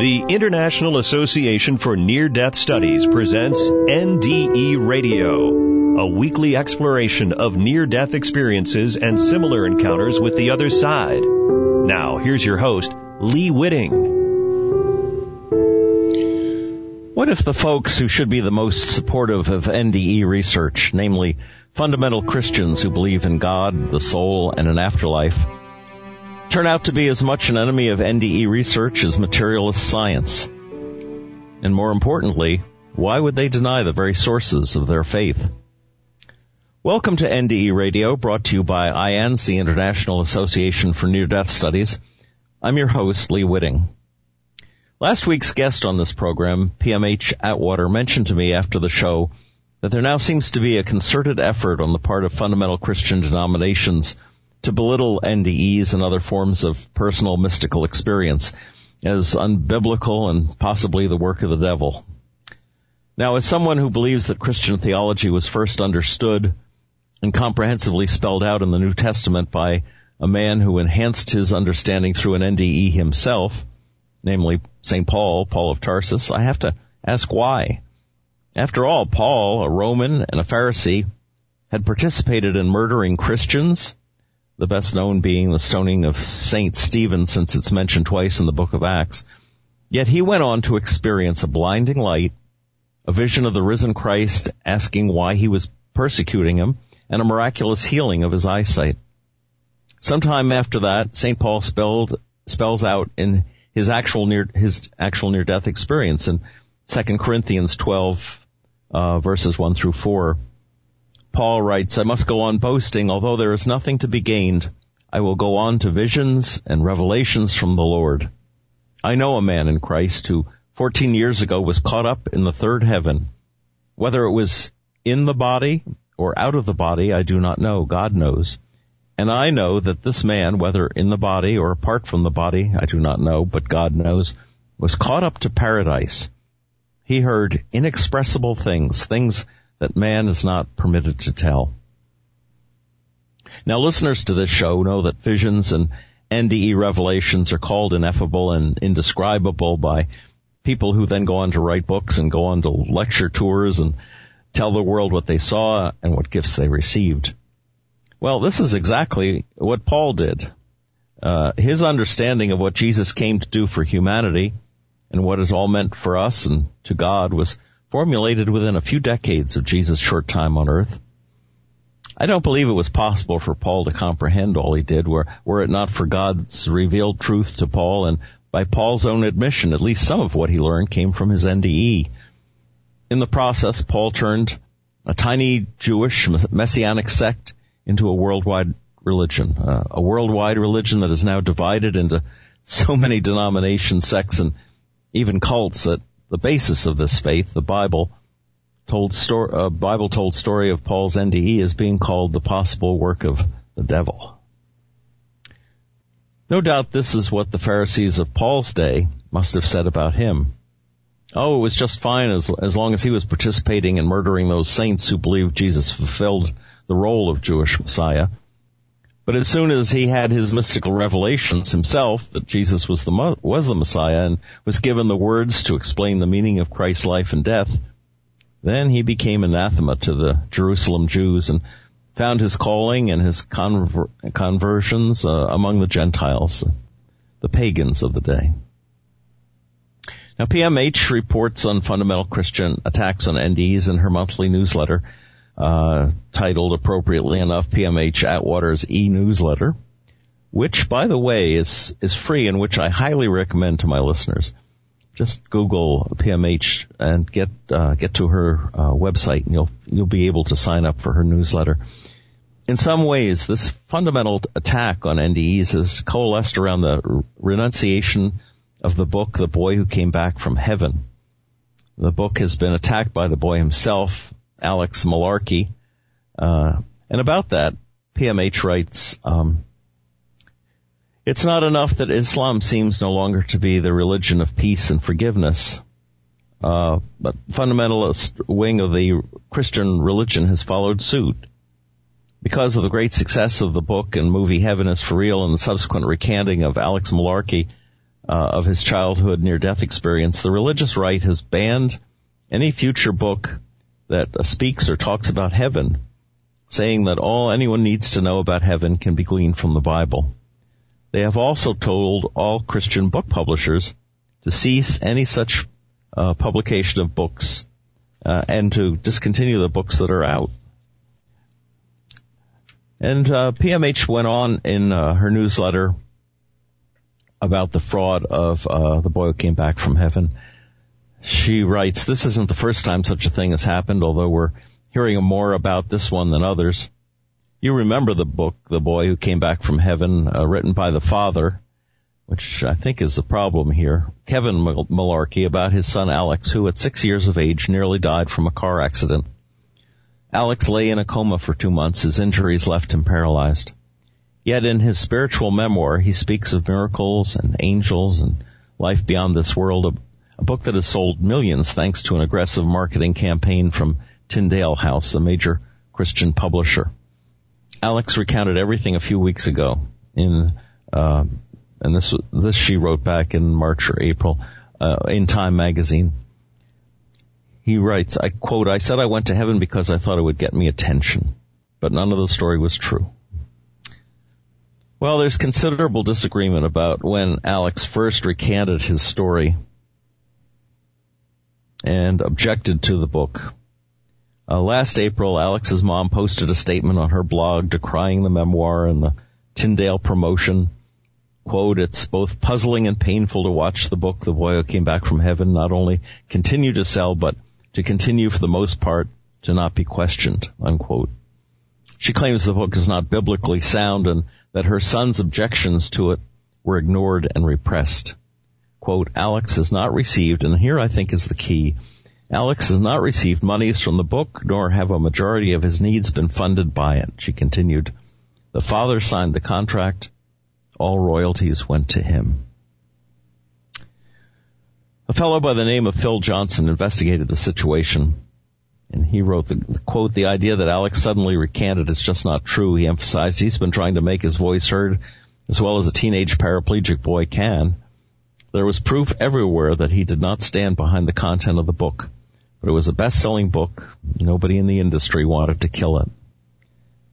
The International Association for Near Death Studies presents NDE Radio, a weekly exploration of near death experiences and similar encounters with the other side. Now, here's your host, Lee Witting. What if the folks who should be the most supportive of NDE research, namely fundamental Christians who believe in God, the soul, and an afterlife, turn out to be as much an enemy of NDE research as materialist science. And more importantly, why would they deny the very sources of their faith? Welcome to NDE Radio, brought to you by IANDS, the International Association for Near Death Studies. I'm your host, Lee Witting. Last week's guest on this program, PMH Atwater, mentioned to me after the show that there now seems to be a concerted effort on the part of fundamental Christian denominations to belittle NDEs and other forms of personal mystical experience as unbiblical and possibly the work of the devil. Now, as someone who believes that Christian theology was first understood and comprehensively spelled out in the New Testament by a man who enhanced his understanding through an NDE himself, namely St. Paul, Paul of Tarsus, I have to ask why. After all, Paul, a Roman and a Pharisee, had participated in murdering Christians the best known being the stoning of Saint Stephen since it's mentioned twice in the book of Acts. Yet he went on to experience a blinding light, a vision of the risen Christ asking why he was persecuting him, and a miraculous healing of his eyesight. Sometime after that, St. Paul spelled, spells out in his actual near, his actual near death experience in 2 Corinthians 12, uh, verses 1 through 4. Paul writes, I must go on boasting, although there is nothing to be gained. I will go on to visions and revelations from the Lord. I know a man in Christ who 14 years ago was caught up in the third heaven. Whether it was in the body or out of the body, I do not know. God knows. And I know that this man, whether in the body or apart from the body, I do not know, but God knows, was caught up to paradise. He heard inexpressible things, things that man is not permitted to tell. Now listeners to this show know that visions and NDE revelations are called ineffable and indescribable by people who then go on to write books and go on to lecture tours and tell the world what they saw and what gifts they received. Well, this is exactly what Paul did. Uh, his understanding of what Jesus came to do for humanity and what is all meant for us and to God was formulated within a few decades of Jesus' short time on earth. I don't believe it was possible for Paul to comprehend all he did were, were it not for God's revealed truth to Paul and by Paul's own admission, at least some of what he learned came from his NDE. In the process, Paul turned a tiny Jewish messianic sect into a worldwide religion, uh, a worldwide religion that is now divided into so many denominations, sects, and even cults that the basis of this faith, the Bible, told story, uh, Bible told story of Paul's NDE is being called the possible work of the devil. No doubt this is what the Pharisees of Paul's day must have said about him. Oh, it was just fine as, as long as he was participating in murdering those saints who believed Jesus fulfilled the role of Jewish Messiah. But as soon as he had his mystical revelations himself that Jesus was the was the Messiah and was given the words to explain the meaning of Christ's life and death, then he became anathema to the Jerusalem Jews and found his calling and his conver- conversions uh, among the Gentiles, the pagans of the day. Now, PMH reports on fundamental Christian attacks on NDEs in her monthly newsletter uh, titled appropriately enough PMH Atwater's e-newsletter, which, by the way, is is free and which I highly recommend to my listeners. Just Google PMH and get uh, get to her uh, website, and you'll you'll be able to sign up for her newsletter. In some ways, this fundamental attack on NDEs has coalesced around the renunciation of the book "The Boy Who Came Back from Heaven." The book has been attacked by the boy himself Alex Malarkey. Uh, and about that, PMH writes, um, it's not enough that Islam seems no longer to be the religion of peace and forgiveness. Uh, but fundamentalist wing of the Christian religion has followed suit. Because of the great success of the book and movie Heaven is for Real and the subsequent recanting of Alex Malarkey, uh, of his childhood near-death experience, the religious right has banned any future book that speaks or talks about heaven, saying that all anyone needs to know about heaven can be gleaned from the Bible. They have also told all Christian book publishers to cease any such uh, publication of books uh, and to discontinue the books that are out. And uh, PMH went on in uh, her newsletter about the fraud of uh, the boy who came back from heaven. She writes, "This isn't the first time such a thing has happened, although we're hearing more about this one than others." You remember the book, The Boy Who Came Back from Heaven, uh, written by the father, which I think is the problem here. Kevin Malarkey about his son Alex, who at six years of age nearly died from a car accident. Alex lay in a coma for two months. His injuries left him paralyzed. Yet in his spiritual memoir, he speaks of miracles and angels and life beyond this world, a, book that has sold millions thanks to an aggressive marketing campaign from Tyndale House, a major Christian publisher. Alex recounted everything a few weeks ago in, uh, and this this she wrote back in March or April uh, in Time magazine. He writes, I quote, I said I went to heaven because I thought it would get me attention, but none of the story was true. Well, there's considerable disagreement about when Alex first recanted his story and objected to the book. Uh, last April, Alex's mom posted a statement on her blog decrying the memoir and the Tyndale promotion. Quote, it's both puzzling and painful to watch the book, The Boy Who Came Back from Heaven, not only continue to sell, but to continue for the most part to not be questioned, unquote. She claims the book is not biblically sound and that her son's objections to it were ignored and repressed. Quote, Alex has not received, and here I think is the key, Alex has not received monies from the book, nor have a majority of his needs been funded by it, she continued. The father signed the contract. All royalties went to him. A fellow by the name of Phil Johnson investigated the situation, and he wrote the, quote, the idea that Alex suddenly recanted is just not true. He emphasized he's been trying to make his voice heard as well as a teenage paraplegic boy can. There was proof everywhere that he did not stand behind the content of the book. But it was a best-selling book. Nobody in the industry wanted to kill it.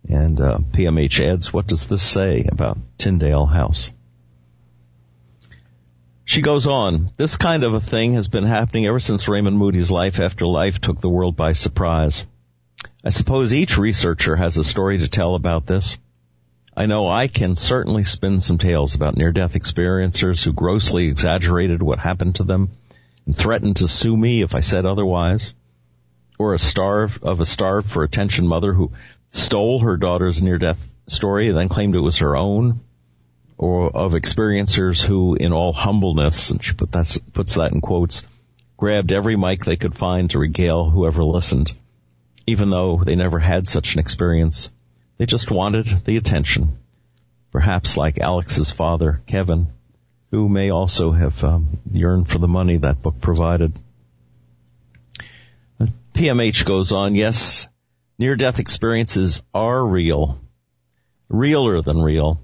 And uh, PMH adds, what does this say about Tyndale House? She goes on, this kind of a thing has been happening ever since Raymond Moody's Life After Life took the world by surprise. I suppose each researcher has a story to tell about this. I know I can certainly spin some tales about near-death experiencers who grossly exaggerated what happened to them and threatened to sue me if I said otherwise, or a starve of a starved for attention mother who stole her daughter's near-death story and then claimed it was her own, or of experiencers who, in all humbleness, and she put that, puts that in quotes, grabbed every mic they could find to regale whoever listened, even though they never had such an experience. They just wanted the attention. Perhaps like Alex's father, Kevin, who may also have um, yearned for the money that book provided. PMH goes on, yes, near-death experiences are real, realer than real,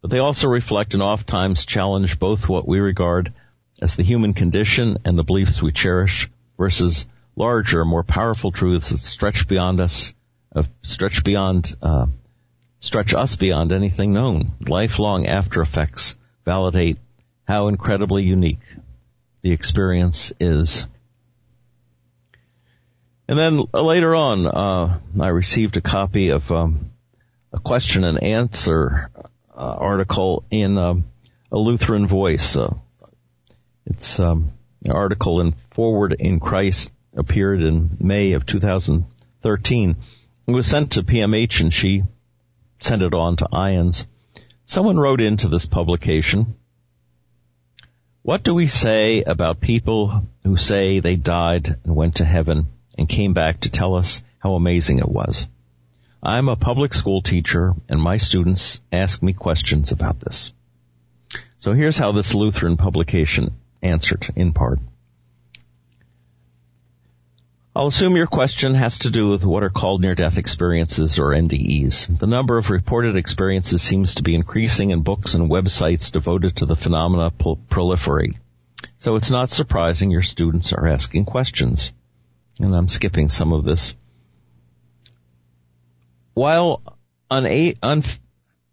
but they also reflect and oftentimes challenge both what we regard as the human condition and the beliefs we cherish versus larger, more powerful truths that stretch beyond us, uh, stretch beyond, uh, stretch us beyond anything known. Lifelong after effects validate how incredibly unique the experience is. And then later on, uh, I received a copy of um, a question and answer uh, article in um, a Lutheran Voice. Uh, it's um, an article in Forward in Christ appeared in May of 2013. It was sent to PMH and she sent it on to IANDS. Someone wrote into this publication what do we say about people who say they died and went to heaven and came back to tell us how amazing it was? I'm a public school teacher and my students ask me questions about this. So here's how this Lutheran publication answered in part. I'll assume your question has to do with what are called near-death experiences or NDEs. The number of reported experiences seems to be increasing and books and websites devoted to the phenomena proliferate. So it's not surprising your students are asking questions. And I'm skipping some of this. While, una- un-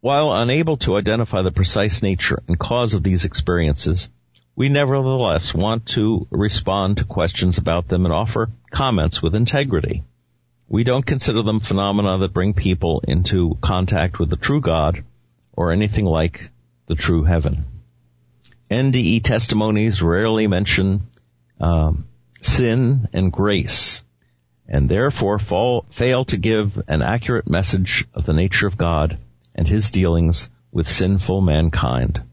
while unable to identify the precise nature and cause of these experiences, we nevertheless want to respond to questions about them and offer comments with integrity. We don't consider them phenomena that bring people into contact with the true God or anything like the true heaven. NDE testimonies rarely mention um, sin and grace, and therefore fall, fail to give an accurate message of the nature of God and His dealings with sinful mankind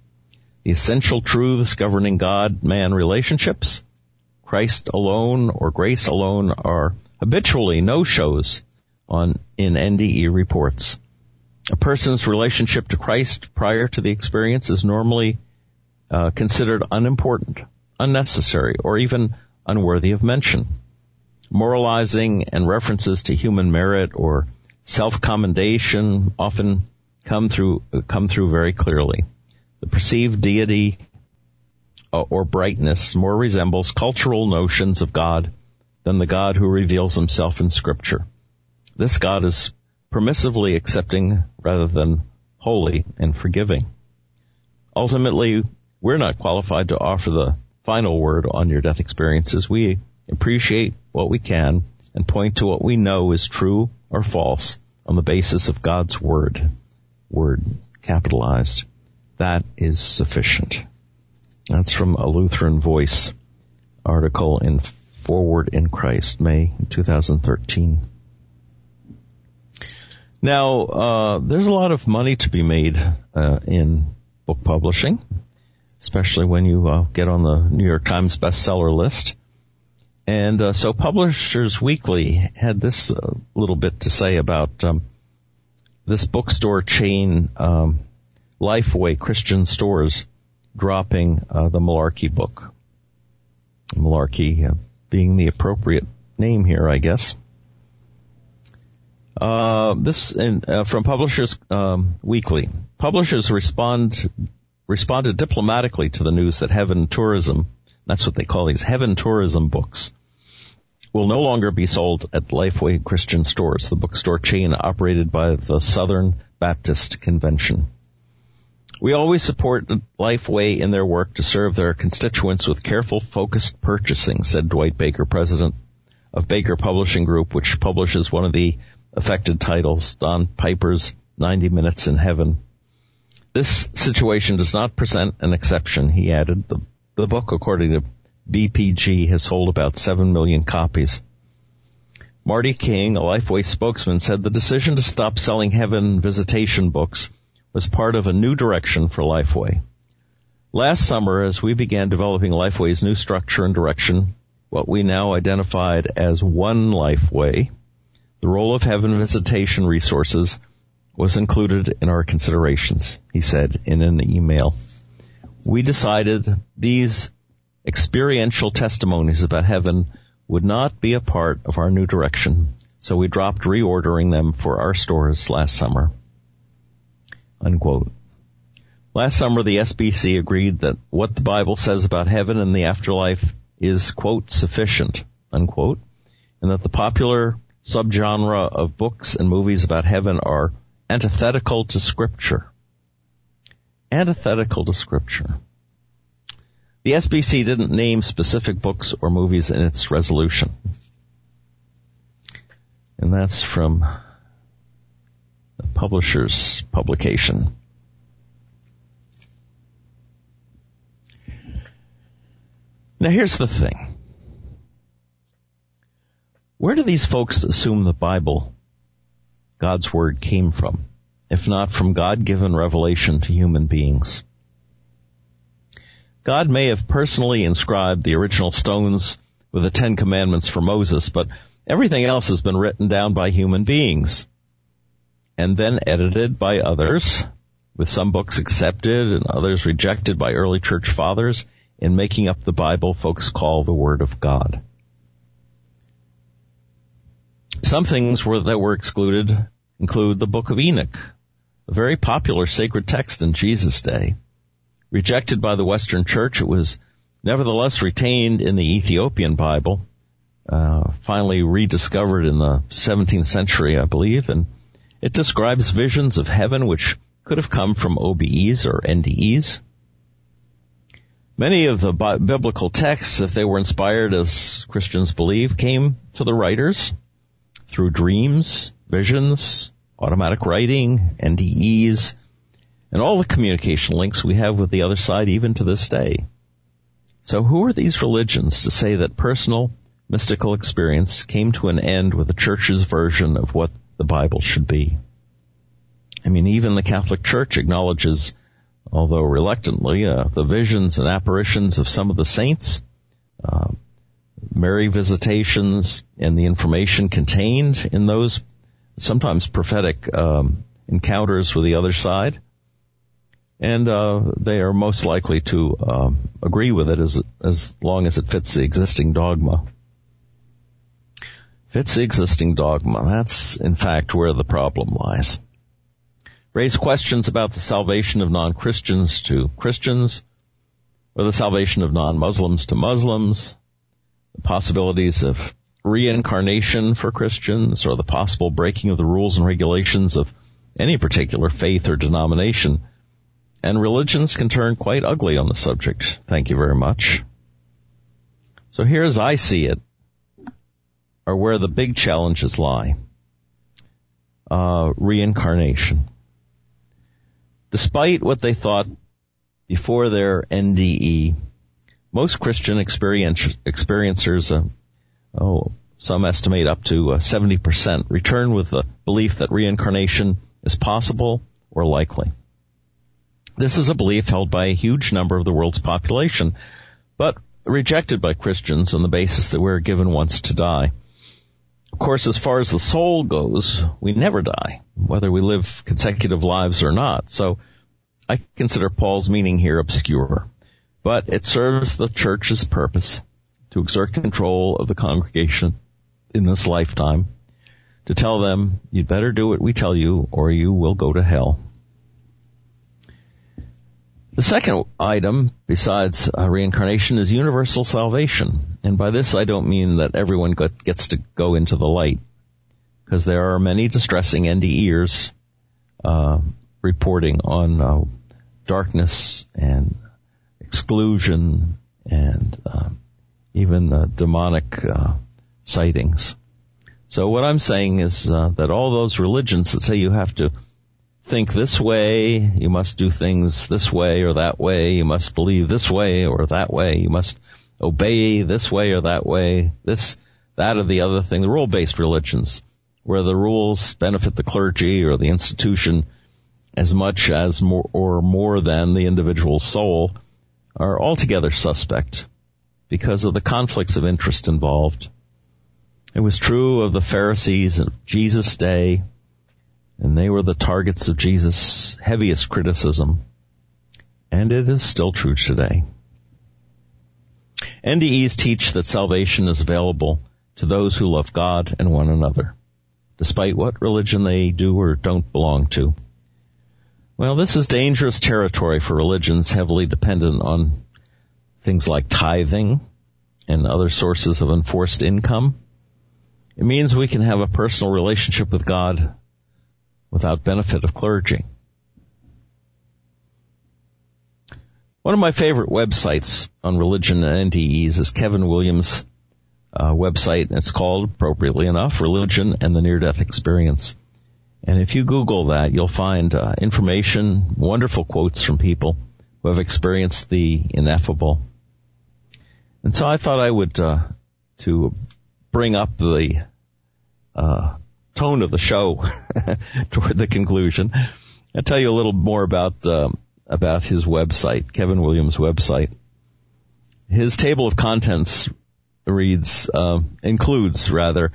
essential truths governing God-man relationships, Christ alone or grace alone are habitually no-shows on in NDE reports. A person's relationship to Christ prior to the experience is normally uh, considered unimportant, unnecessary, or even unworthy of mention. Moralizing and references to human merit or self-commendation often come through come through very clearly. The perceived deity uh, or brightness more resembles cultural notions of God than the God who reveals himself in scripture. This God is permissively accepting rather than holy and forgiving. Ultimately, we're not qualified to offer the final word on your death experiences. We appreciate what we can and point to what we know is true or false on the basis of God's word. Word capitalized that is sufficient. That's from a Lutheran Voice article in Forward in Christ, May 2013. Now, uh, there's a lot of money to be made uh, in book publishing, especially when you uh, get on the New York Times bestseller list. And uh, so Publishers Weekly had this uh, little bit to say about um, this bookstore chain um, Lifeway Christian stores dropping uh, the Malarkey book. Malarkey uh, being the appropriate name here, I guess. Uh, this in, uh, from Publishers um, Weekly. Publishers respond responded diplomatically to the news that Heaven Tourism, that's what they call these Heaven Tourism books, will no longer be sold at Lifeway Christian stores, the bookstore chain operated by the Southern Baptist Convention. We always support Lifeway in their work to serve their constituents with careful, focused purchasing, said Dwight Baker, president of Baker Publishing Group, which publishes one of the affected titles, Don Piper's 90 Minutes in Heaven. This situation does not present an exception, he added. The, the book, according to BPG, has sold about 7 million copies. Marty King, a Lifeway spokesman, said the decision to stop selling Heaven visitation books was part of a new direction for Lifeway. Last summer, as we began developing Lifeway's new structure and direction, what we now identified as One Lifeway, the role of heaven visitation resources was included in our considerations, he said in an email. We decided these experiential testimonies about heaven would not be a part of our new direction, so we dropped reordering them for our stores last summer. Unquote. Last summer, the SBC agreed that what the Bible says about heaven and the afterlife is, quote, sufficient, unquote, and that the popular subgenre of books and movies about heaven are antithetical to scripture. Antithetical to scripture. The SBC didn't name specific books or movies in its resolution. And that's from publisher's publication. Now here's the thing. Where do these folks assume the Bible, God's Word, came from, if not from God-given revelation to human beings? God may have personally inscribed the original stones with the Ten Commandments for Moses, but everything else has been written down by human beings and then edited by others, with some books accepted and others rejected by early church fathers in making up the Bible folks call the Word of God. Some things were, that were excluded include the Book of Enoch, a very popular sacred text in Jesus' day. Rejected by the Western Church, it was nevertheless retained in the Ethiopian Bible, uh, finally rediscovered in the 17th century, I believe, and it describes visions of heaven which could have come from OBEs or NDEs. Many of the biblical texts, if they were inspired as Christians believe, came to the writers through dreams, visions, automatic writing, NDEs, and all the communication links we have with the other side even to this day. So who are these religions to say that personal mystical experience came to an end with the church's version of what the Bible should be? I mean, even the Catholic Church acknowledges, although reluctantly, uh, the visions and apparitions of some of the saints, uh, Mary visitations, and the information contained in those sometimes prophetic um, encounters with the other side, and uh, they are most likely to um, agree with it as as long as it fits the existing dogma. The existing dogma. That's in fact where the problem lies. Raise questions about the salvation of non-Christians to Christians, or the salvation of non-Muslims to Muslims, the possibilities of reincarnation for Christians or the possible breaking of the rules and regulations of any particular faith or denomination. And religions can turn quite ugly on the subject. Thank you very much. So here as I see it are where the big challenges lie. Uh, reincarnation. Despite what they thought before their NDE, most Christian experience, experiencers uh, oh, some estimate up to uh, 70% return with the belief that reincarnation is possible or likely. This is a belief held by a huge number of the world's population, but rejected by Christians on the basis that we're given once to die. Of course, as far as the soul goes, we never die, whether we live consecutive lives or not. So I consider Paul's meaning here obscure, but it serves the church's purpose to exert control of the congregation in this lifetime to tell them, you'd better do what we tell you or you will go to hell. The second item, besides uh, reincarnation, is universal salvation. And by this I don't mean that everyone gets to go into the light, because there are many distressing NDEers uh, reporting on uh, darkness and exclusion and uh, even demonic uh, sightings. So what I'm saying is uh, that all those religions that say you have to think this way, you must do things this way or that way, you must believe this way or that way, you must obey this way or that way, this, that or the other thing, the rule-based religions, where the rules benefit the clergy or the institution as much as more or more than the individual soul, are altogether suspect because of the conflicts of interest involved. It was true of the Pharisees of Jesus' day, and they were the targets of Jesus' heaviest criticism. And it is still true today. NDEs teach that salvation is available to those who love God and one another, despite what religion they do or don't belong to. Well, this is dangerous territory for religions heavily dependent on things like tithing and other sources of enforced income. It means we can have a personal relationship with God without benefit of clergy. One of my favorite websites on religion and NDEs is Kevin Williams' uh, website. It's called, appropriately enough, Religion and the Near-Death Experience. And if you Google that, you'll find uh, information, wonderful quotes from people who have experienced the ineffable. And so I thought I would, uh, to bring up the, uh, tone of the show toward the conclusion, I'll tell you a little more about, um, about his website, Kevin Williams' website. His table of contents reads, uh, includes rather,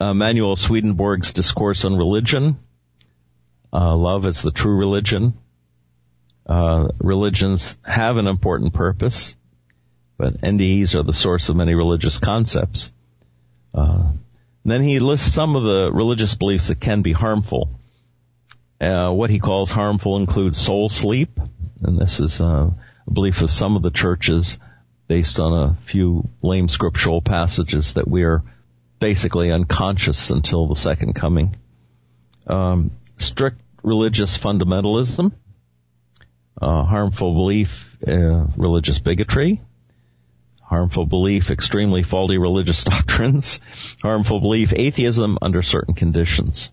uh, Emanuel Swedenborg's Discourse on Religion, uh, Love as the True Religion, uh, religions have an important purpose but NDEs are the source of many religious concepts. Uh, then he lists some of the religious beliefs that can be harmful. Uh, what he calls harmful includes soul sleep, and this is uh, a belief of some of the churches based on a few lame scriptural passages that we are basically unconscious until the second coming. Um, strict religious fundamentalism, uh, harmful belief, uh, religious bigotry, harmful belief, extremely faulty religious doctrines, harmful belief, atheism under certain conditions.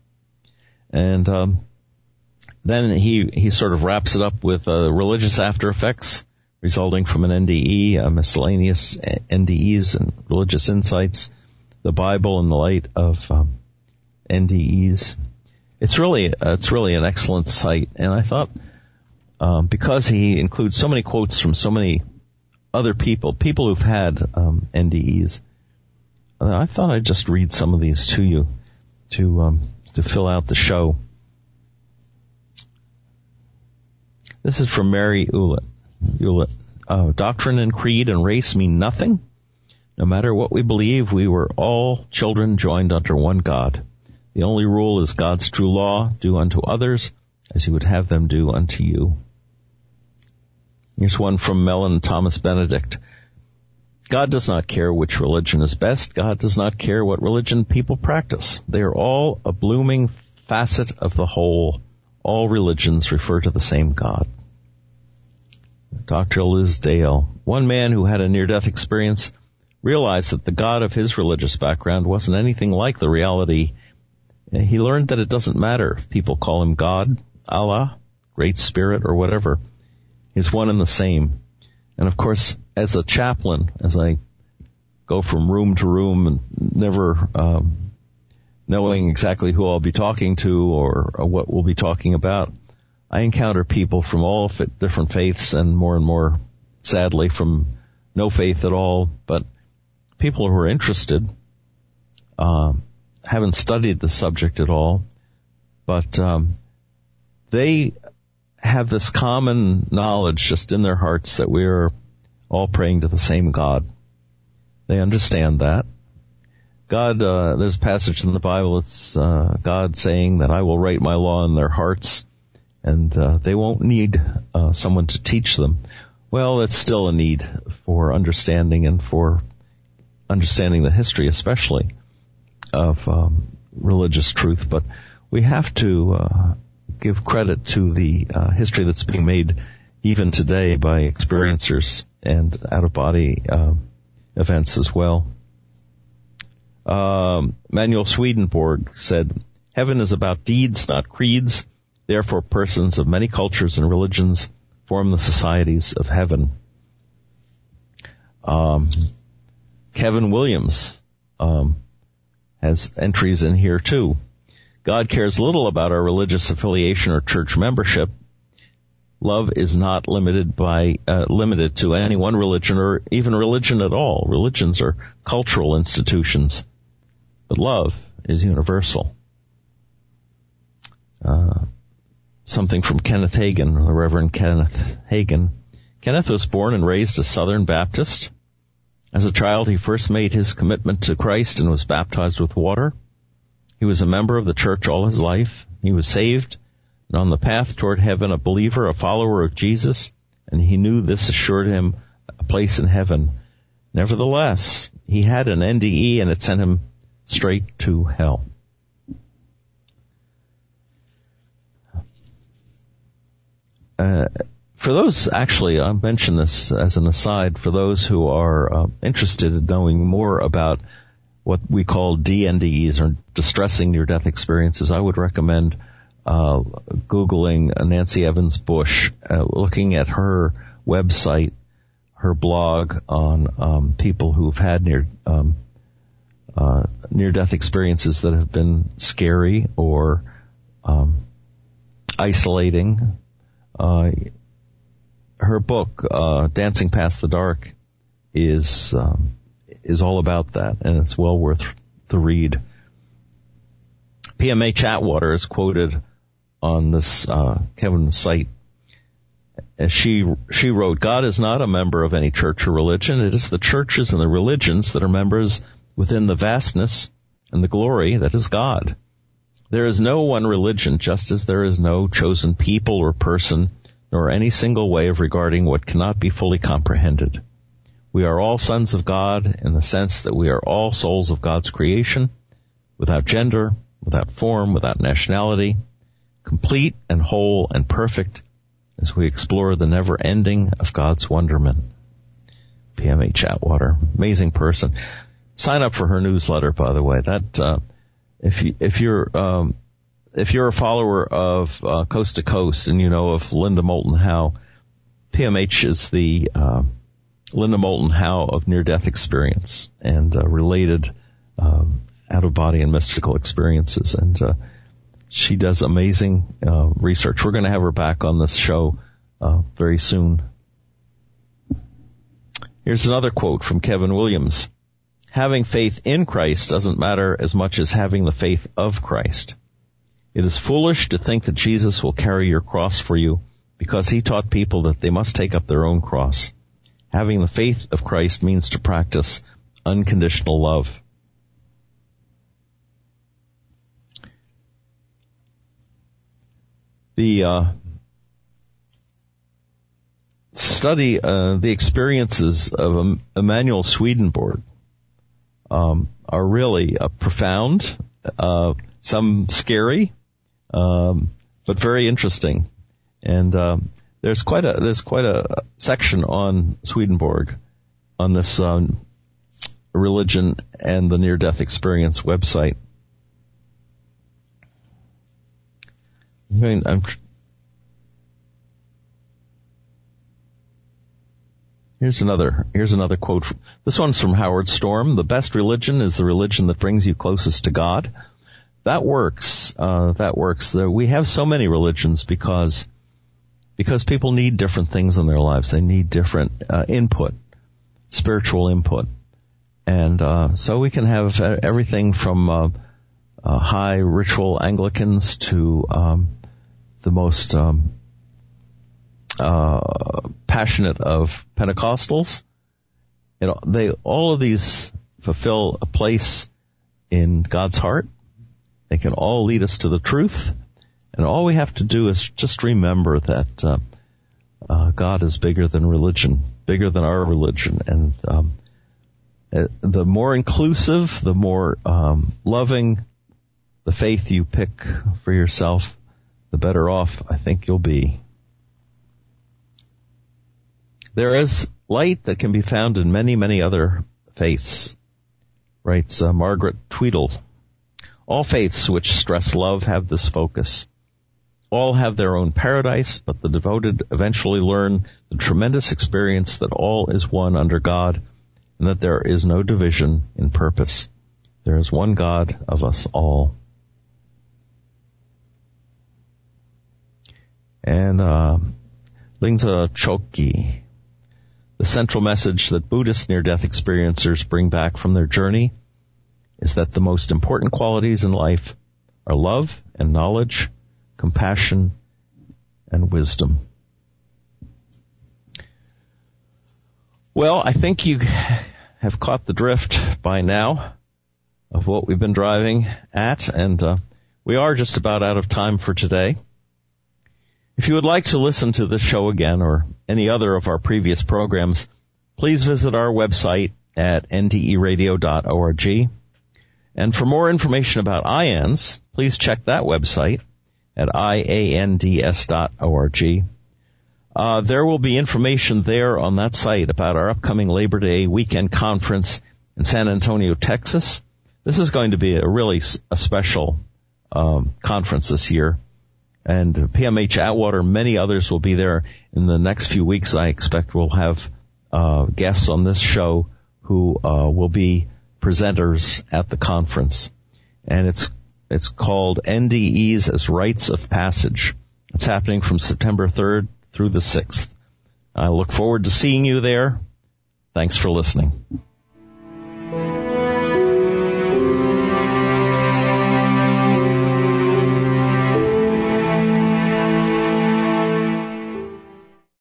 And um, then he he sort of wraps it up with uh, religious after effects resulting from an NDE, uh, miscellaneous NDEs and religious insights, the Bible in the light of um, NDEs. It's really uh, it's really an excellent site, and I thought um, because he includes so many quotes from so many other people, people who've had um, NDEs, I thought I'd just read some of these to you to um, to fill out the show. This is from Mary Ulett. Ulett. Uh, doctrine and creed and race mean nothing. No matter what we believe, we were all children joined under one God. The only rule is God's true law, do unto others as you would have them do unto you. Here's one from Mellon Thomas Benedict. God does not care which religion is best. God does not care what religion people practice. They are all a blooming facet of the whole. All religions refer to the same God. Dr. Liz Dale, one man who had a near-death experience, realized that the God of his religious background wasn't anything like the reality he learned that it doesn't matter if people call him God, Allah, Great Spirit, or whatever. He's one and the same. And of course, as a chaplain, as I go from room to room and never um, knowing exactly who I'll be talking to or, or, what we'll be talking about, I encounter people from all different faiths and more and more, sadly, from no faith at all, but people who are interested. Um, haven't studied the subject at all, but um, they have this common knowledge just in their hearts that we are all praying to the same God. They understand that. God, uh, there's a passage in the Bible. It's uh, God saying that I will write my law in their hearts, and uh, they won't need uh, someone to teach them. Well, it's still a need for understanding and for understanding the history, especially of um, religious truth, but we have to uh, give credit to the uh, history that's being made even today by experiencers and out of body um, events as well. Um, Manuel Swedenborg said, "Heaven is about deeds, not creeds. Therefore, persons of many cultures and religions form the societies of heaven." Um, Kevin Williams um, has entries in here too. God cares little about our religious affiliation or church membership. Love is not limited by uh, limited to any one religion or even religion at all. Religions are cultural institutions, but love is universal. Uh, something from Kenneth Hagin, the Reverend Kenneth Hagin. Kenneth was born and raised a Southern Baptist. As a child, he first made his commitment to Christ and was baptized with water. He was a member of the church all his life. He was saved and on the path toward heaven, a believer, a follower of Jesus, and he knew this assured him a place in heaven. Nevertheless, he had an NDE and it sent him straight to hell. Uh, for those, actually, I'll mention this as an aside, for those who are uh, interested in knowing more about what we call DNDEs or distressing near-death experiences, I would recommend uh, Googling Nancy Evans Bush, uh, looking at her website, her blog on um, people who've had near um, uh, near-death experiences that have been scary or um, isolating. Uh, her book, uh, Dancing Past the Dark, is um, is all about that, and it's well worth the read. PMH Atwater is quoted on this uh, Kevin's site. As she she wrote, God is not a member of any church or religion. It is the churches and the religions that are members within the vastness and the glory that is God. There is no one religion, just as there is no chosen people or person, nor any single way of regarding what cannot be fully comprehended. We are all sons of God in the sense that we are all souls of God's creation, without gender, without form, without nationality, complete and whole and perfect as we explore the never ending of God's wonderment. PMH Atwater, amazing person. Sign up for her newsletter, by the way. That uh, if you if you're um, if you're a follower of uh, Coast to Coast and you know of Linda Moulton Howe, PMH is the uh, Linda Moulton Howe of near death experience and uh, related um, out of body and mystical experiences, and uh, she does amazing uh, research. We're going to have her back on this show uh, very soon. Here's another quote from Kevin Williams. Having faith in Christ doesn't matter as much as having the faith of Christ. It is foolish to think that Jesus will carry your cross for you because he taught people that they must take up their own cross. Having the faith of Christ means to practice unconditional love. The uh, study uh, the experiences of Emanuel Swedenborg um, are really uh, profound, uh, some scary, um, but very interesting. And um, there's quite a there's quite a section on Swedenborg on this um, religion and the near death experience website. I mean, I'm, Here's another, here's another quote. This one's from Howard Storm. The best religion is the religion that brings you closest to God. That works. Uh, that works. We have so many religions because because people need different things in their lives. They need different uh, input, spiritual input, and uh, so we can have everything from uh, uh high ritual Anglicans to um, the most um, uh, passionate of Pentecostals. You know, they all of these fulfill a place in God's heart. They can all lead us to the truth and all we have to do is just remember that uh, uh, God is bigger than religion, bigger than our religion, and um, uh, the more inclusive, the more um, loving the faith you pick for yourself, the better off I think you'll be. There is light that can be found in many, many other faiths, writes uh, Margaret Tweddell. All faiths which stress love have this focus. All have their own paradise, but the devoted eventually learn the tremendous experience that all is one under God and that there is no division in purpose. There is one God of us all. And uh, Lingza Chokyi, the central message that Buddhist near-death experiencers bring back from their journey is that the most important qualities in life are love and knowledge compassion, and wisdom. Well, I think you have caught the drift by now of what we've been driving at, and uh, we are just about out of time for today. If you would like to listen to this show again or any other of our previous programs, please visit our website at nderadio.org. And for more information about IANDS, please check that website at iands.org. Uh, there will be information there on that site about our upcoming Labor Day weekend conference in San Antonio, Texas. This is going to be a really a special um, conference this year, and PMH Atwater, many others will be there in the next few weeks. I expect we'll have uh, guests on this show who uh, will be presenters at the conference, and it's it's called NDEs as Rites of Passage. It's happening from September 3rd through the 6th. I look forward to seeing you there. Thanks for listening.